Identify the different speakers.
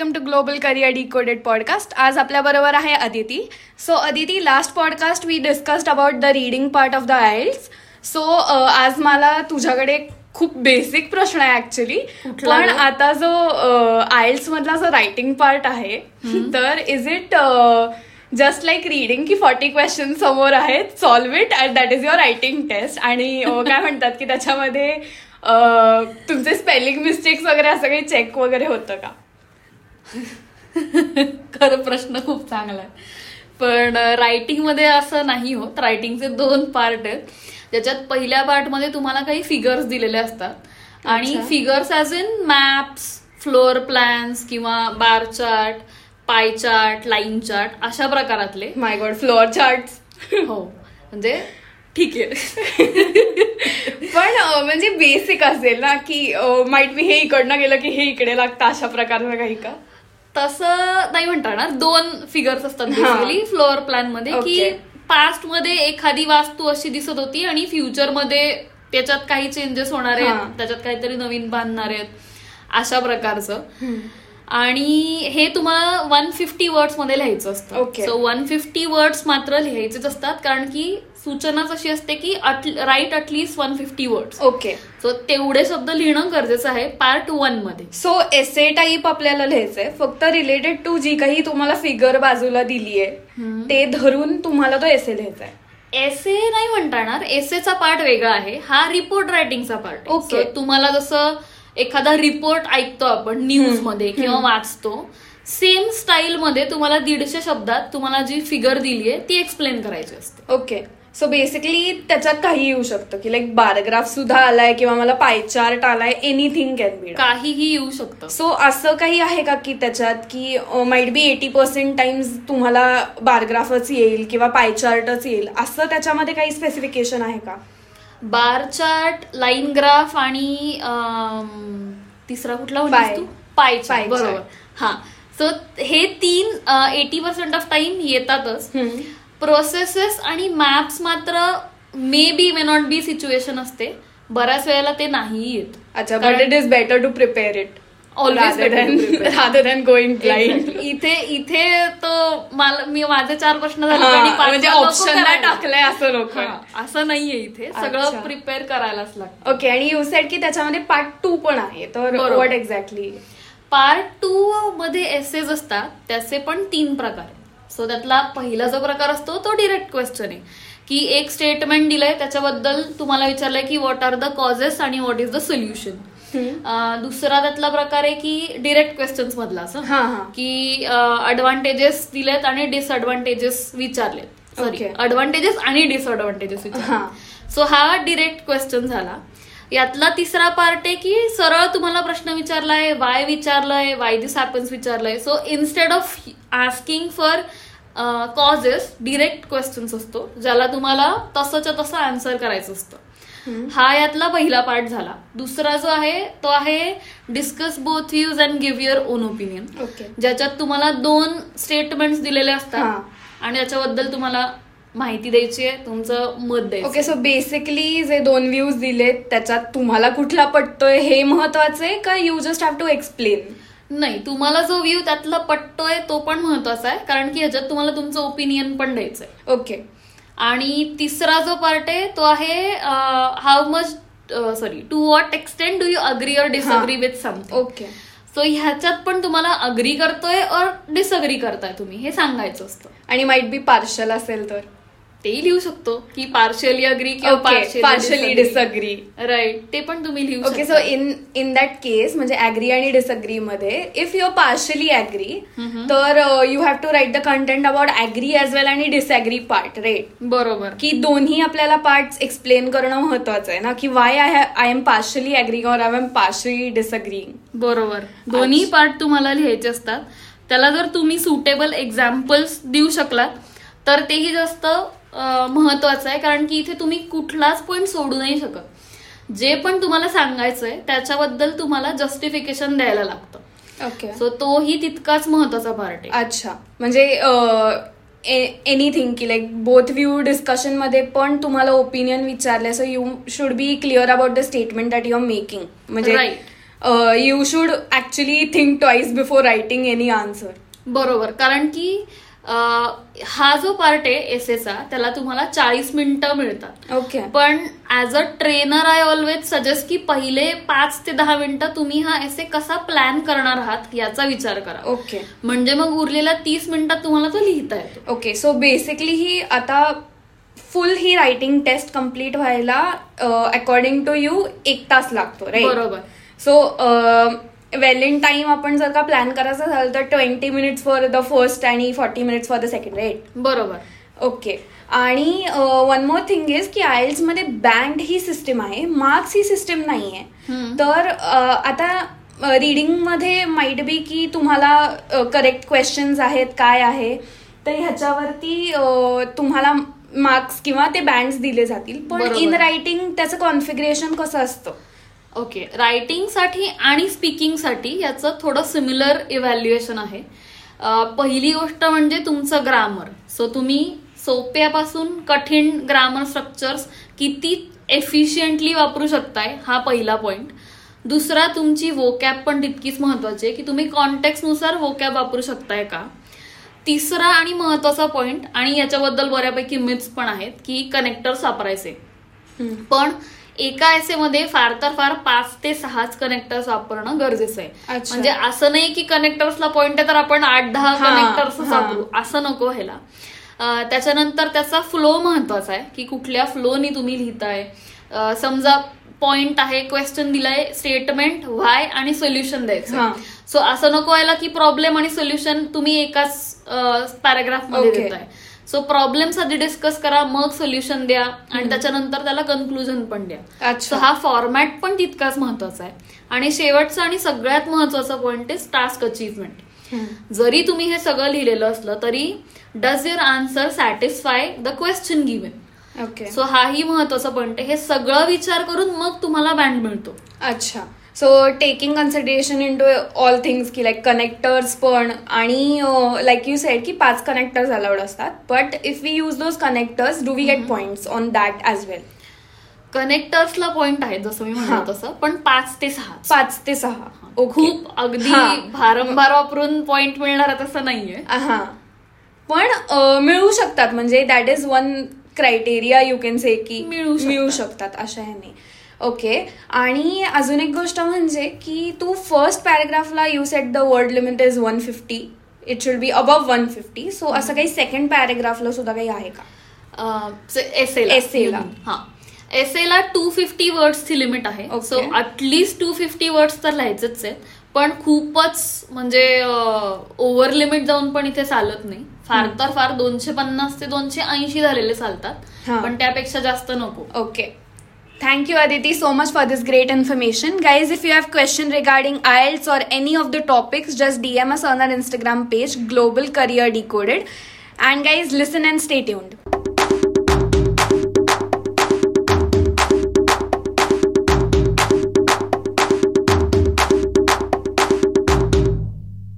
Speaker 1: Welcome to global career decoded podcast. आज आपल्या बरोबर आहे Aditi. So Aditi last podcast we discussed about the reading part of the IELTS so आज मला तुझ्याकडे खूप बेसिक प्रश्न आहे ऍक्च्युली पण? आता जो आयल्स मधला जो रायटिंग पार्ट आहे तर is it just like reading की फॉर्टी क्वेश्चन समोर आहेत solve it and that is your writing test आणि काय म्हणतात की त्याच्यामध्ये तुमचे स्पेलिंग मिस्टेक्स वगैरे असं काही चेक वगैरे होतं का?
Speaker 2: खरं प्रश्न खूप चांगला आहे. पण रायटिंगमध्ये असं नाही होत. रायटिंगचे दोन पार्ट आहेत. ज्याच्यात पहिल्या पार्टमध्ये तुम्हाला काही फिगर्स दिलेले असतात. आणि. Figures as in maps floor plans किंवा bar chart pie chart line chart अशा प्रकारातले.
Speaker 1: माय गॉड फ्लोअर चार्ट
Speaker 2: हो. म्हणजे ठीक आहे.
Speaker 1: पण म्हणजे बेसिक असेल ना की माइट बी हे इकडनं गेलं की हे इकडे लागतं अशा प्रकारचं काही का?
Speaker 2: तसं नाही म्हणता येणार दोन फिगर्स असतात. बेसिकली फ्लोअर प्लॅनमध्ये की. पास्टमध्ये एखादी वास्तू अशी दिसत होती आणि फ्युचरमध्ये त्याच्यात काही चेंजेस होणार. आहेत त्याच्यात काहीतरी नवीन बांधणार आहेत अशा प्रकारचं आणि हे तुम्हाला वन फिफ्टी वर्ड्समध्ये लिहायचं असतं. सो वन फिफ्टी वर्ड्स मात्र लिहायचेच असतात कारण की सूचनाच अशी असते की write at least one fifty words
Speaker 1: okay
Speaker 2: so तेवढे शब्द लिहिणं गरजेचं आहे पार्ट वनमध्ये.
Speaker 1: सो एसे टाईप आपल्याला लिहायचंय. फक्त रिलेटेड टू जी काही तुम्हाला फिगर बाजूला दिलीये ते धरून तुम्हाला तो एसे लिहायचा आहे.
Speaker 2: एसे नाही म्हणता येणार एसेचा पार्ट वेगळा आहे. हा रिपोर्ट रायटिंगचा पार्ट
Speaker 1: Okay.
Speaker 2: तुम्हाला जसं एखादा रिपोर्ट ऐकतो आपण न्यूजमध्ये किंवा वाचतो सेम स्टाईल मध्ये तुम्हाला दीडशे शब्दात तुम्हाला जी फिगर दिली आहे ती एक्सप्लेन करायची असते.
Speaker 1: ओके सो बेसिकली त्याच्यात काही येऊ शकतं की लाईक बायोग्राफ सुद्धा आलाय किंवा मला पाय चार्ट आलाय एनिथिंग कॅन बी
Speaker 2: काहीही येऊ शकतं.
Speaker 1: सो असं काही आहे का की त्याच्यात की might be eighty percent times तुम्हाला बारग्राफच येईल किंवा पाय चार्टच येईल असं त्याच्यामध्ये काही स्पेसिफिकेशन आहे का?
Speaker 2: बार चार्ट लाईन ग्राफ आणि तिसरा कुठला
Speaker 1: पाय.
Speaker 2: पाय बरोबर. हा. सो हे तीन एटी पर्सेंट ऑफ टाइम येतातच. प्रोसेसेस आणि मॅप्स मात्र may be may not be situation असते. बऱ्याच वेळेला ते नाही येत.
Speaker 1: अच्छा but it is better to prepare it
Speaker 2: Always better to prepare.
Speaker 1: Rather than going blind
Speaker 2: इथे इथे तो मला मी माझे चार प्रश्न झाले
Speaker 1: म्हणजे ऑप्शनला
Speaker 2: करायला.
Speaker 1: टाकलंय असं लोक.
Speaker 2: असं नाहीये इथे. सगळं प्रिपेअर करायलाच लागतं.
Speaker 1: ओके आणि यू सेड की त्याच्यामध्ये पार्ट टू पण आहे. तर. व्हॉट एक्झॅक्टली
Speaker 2: पार्ट टू मध्ये एसेज असतात. त्याचे पण तीन प्रकार. आहेत सो त्यातला पहिला जो प्रकार असतो तो डिरेक्ट क्वेश्चन आहे. की एक स्टेटमेंट दिलंय त्याच्याबद्दल तुम्हाला विचारलंय की व्हॉट आर द कॉजेस आणि व्हॉट इज द सोल्युशन दुसरा त्यातला प्रकार आहे की डिरेक्ट क्वेश्चन्स मधला असं. की अडव्हान्टेजेस दिलेत आणि डिसअडव्हान्टेजेस विचारलेत. सॉरी. अडव्हान्टेजेस आणि डिसअडव्हान्टेजेस
Speaker 1: हा.
Speaker 2: विचारले सो हा डिरेक्ट क्वेश्चन झाला. यातला तिसरा पार्ट आहे की सरळ तुम्हाला प्रश्न विचारलाय वाय विचारलंय why this happens विचारलंय. So instead of asking for causes direct questions असतो ज्याला तुम्हाला तसंच्या तसं आन्सर करायचं असतं. हा यातला पहिला पार्ट झाला. दुसरा जो आहे तो आहे discuss both views and give your own opinion
Speaker 1: okay
Speaker 2: ज्याच्यात तुम्हाला दोन स्टेटमेंट्स दिलेले. असतात. आणि त्याच्याबद्दल तुम्हाला माहिती द्यायची आहे तुमचं मत द्यायचं
Speaker 1: ओके सो बेसिकली जे दोन व्ह्यूज दिलेत त्याच्यात तुम्हाला कुठला पटतोय हे महत्वाचं आहे का you just have to explain
Speaker 2: नाही तुम्हाला जो व्ह्यू त्यातला पटतोय तो पण महत्त्वाचा आहे कारण की ह्याच्यात तुम्हाला तुमचं ओपिनियन पण द्यायचंय
Speaker 1: ओके
Speaker 2: आणि तिसरा जो पार्ट आहे तो आहे how much sorry to what extent do you agree or disagree with something
Speaker 1: okay
Speaker 2: so ह्याच्यात पण तुम्हाला अग्री करतोय और डिसअग्री करताय तुम्ही हे सांगायचं असतं.
Speaker 1: आणि माइट बी पार्शल असेल तर.
Speaker 2: तेही लिहू शकतो. की पार्शियली अग्री किंवा
Speaker 1: ओके पार्शली डिसअग्री
Speaker 2: राईट ते पण तुम्ही लिहू
Speaker 1: okay so in in that case म्हणजे अग्री आणि डिसअग्री मध्ये इफ युअर पार्शली अग्री तर you have to write the content about agree as well आणि डिसअग्री पार्ट रेट
Speaker 2: बरोबर.
Speaker 1: की दोन्ही आपल्याला पार्ट एक्सप्लेन करणं महत्वाचं आहे ना की why I I am partially agree or I am partially disagreeing
Speaker 2: बरोबर. दोन्ही पार्ट तुम्हाला लिहायचे असतात. त्याला जर तुम्ही सुटेबल एक्झाम्पल्स देऊ शकलात तर तेही जास्त महत्वाचं आहे कारण की इथे तुम्ही कुठलाच पॉईंट सोडू नाही शकत. जे पण तुम्हाला सांगायचंय त्याच्याबद्दल तुम्हाला जस्टिफिकेशन द्यायला लागतं.
Speaker 1: ओके
Speaker 2: सो तोही तितकाच महत्त्वाचा पार्ट आहे.
Speaker 1: अच्छा. म्हणजे एनिथिंग की लाईक बोथ व्ह्यू डिस्कशनमध्ये पण तुम्हाला ओपिनियन विचारले so you should be clear about the statement that you are making म्हणजे. You should actually think twice before writing any answer
Speaker 2: बरोबर. कारण की हा जो पार्ट आहे एसेचा त्याला तुम्हाला चाळीस मिनिटं मिळतात.
Speaker 1: ओके
Speaker 2: पण as a trainer I always suggest की पहिले पाच ते दहा मिनिटं तुम्ही हा एसे कसा प्लॅन करणार आहात याचा विचार करा.
Speaker 1: ओके
Speaker 2: म्हणजे मग उरलेल्या तीस मिनिटात तुम्हाला तो लिहिता येतो.
Speaker 1: ओके सो बेसिकली ही आता फुल ही रायटिंग टेस्ट कंप्लीट व्हायला अकॉर्डिंग टू यू एक तास लागतो राईट
Speaker 2: बरोबर.
Speaker 1: सो वेल इन टाइम आपण जर का प्लॅन करायचं झालं तर twenty minutes for the first आणि forty minutes for the second right?
Speaker 2: बरोबर.
Speaker 1: ओके. आणि वन मोर थिंग इज की आयल्समध्ये बँड ही सिस्टीम आहे मार्क्स ही सिस्टीम नाही आहे. तर आता रिडिंगमध्ये माइट बी की तुम्हाला करेक्ट क्वेश्चन्स आहेत काय आहे तर ह्याच्यावरती तुम्हाला मार्क्स किंवा ते बँड्स दिले जातील. पण. इन रायटिंग त्याचं कॉन्फिगरेशन कसं असतं?
Speaker 2: ओके रायटिंगसाठी आणि स्पीकिंगसाठी याचं थोडं सिमिलर इव्हॅल्युएशन आहे. पहिली गोष्ट म्हणजे तुमचं ग्रामर सो तुम्ही सोप्यापासून कठीण ग्रामर स्ट्रक्चर्स किती एफिशियंटली वापरू शकताय हा पहिला पॉइंट दुसरा तुमची वोकॅब पण तितकीच महत्वाची आहे की तुम्ही कॉन्टेक्सनुसार वोकॅब वापरू शकताय का? तिसरा आणि महत्त्वाचा पॉइंट आणि याच्याबद्दल बऱ्यापैकी मिथ्स पण आहेत की कनेक्टर्स वापरायचे. पण एका एसे मध्ये फार तर फार पाच ते सहाच कनेक्टर्स वापरणं गरजेचं आहे. म्हणजे असं नाही की कनेक्टर्सला पॉइंट आहे तर आपण आठ दहा कनेक्टर्स. वापरू असं नको व्हायला त्याच्यानंतर त्याचा फ्लो महत्त्वाचा आहे की कुठल्या फ्लोनी तुम्ही लिहिताय समजा पॉइंट आहे क्वेश्चन दिलाय स्टेटमेंट व्हाय आणि सोल्युशन. द्यायचं सो असं नको व्हायला की प्रॉब्लेम आणि सोल्युशन तुम्ही एकाच
Speaker 1: पॅराग्राफमध्ये.
Speaker 2: देताय सो प्रॉब्लेम्स आधी डिस्कस करा मग सोल्युशन द्या आणि त्याच्यानंतर त्याला कन्क्लुजन पण द्या.
Speaker 1: अच्छा.
Speaker 2: सो हा फॉर्मॅट पण तितकाच महत्त्वाचा आहे. आणि शेवटचा आणि सगळ्यात महत्त्वाचा पॉइंट इज टास्क अचीवमेंट जरी तुम्ही हे सगळं लिहिलेलं असलं तरी does your answer satisfy the question given
Speaker 1: okay
Speaker 2: so हाही महत्त्वाचा पॉइंट आहे. हे सगळं विचार करून मग तुम्हाला बँड मिळतो.
Speaker 1: अच्छा. So taking consideration into all things की लाईक कनेक्टर्स पण आणि लाईक यू सेड की पाच कनेक्टर्स अलाउड असतात. But if we use those connectors do we get points on that as well
Speaker 2: कनेक्टर्सला point आहेत जसं मी. म्हणलं तसं. पण पाच ते सहा.
Speaker 1: पाच ते सहा.
Speaker 2: खूप अगदी. भारंभार वापरून पॉइंट मिळणार आहे तसं नाहीये.
Speaker 1: हा. पण अ, मिळू शकतात. म्हणजे that is one criteria you can say की
Speaker 2: मिळू शकतात.
Speaker 1: मिळू शकतात अशा ह्याने. ओके आणि अजून एक गोष्ट म्हणजे की तू first पॅराग्राफला you set the word limit is one fifty it should be above one fifty so असं काही सेकंड पॅराग्राफला सुद्धा काही आहे का?
Speaker 2: एसेला
Speaker 1: Essay ला.
Speaker 2: हा. एसेला टू फिफ्टी वर्ड्सची लिमिट आहे. So at least two fifty words तर लिहायचंच आहे पण खूपच म्हणजे ओव्हर लिमिट जाऊन पण इथे चालत नाही. फार तर फार दोनशे पन्नास ते दोनशे ऐंशी झालेले चालतात. पण त्यापेक्षा जास्त नको.
Speaker 1: Okay. Thank you, Aditi, so much for this great information. Guys, if you have question regarding IELTS or any of the topics, just DM us on our Instagram page, Global Career Decoded. And guys, listen and stay tuned.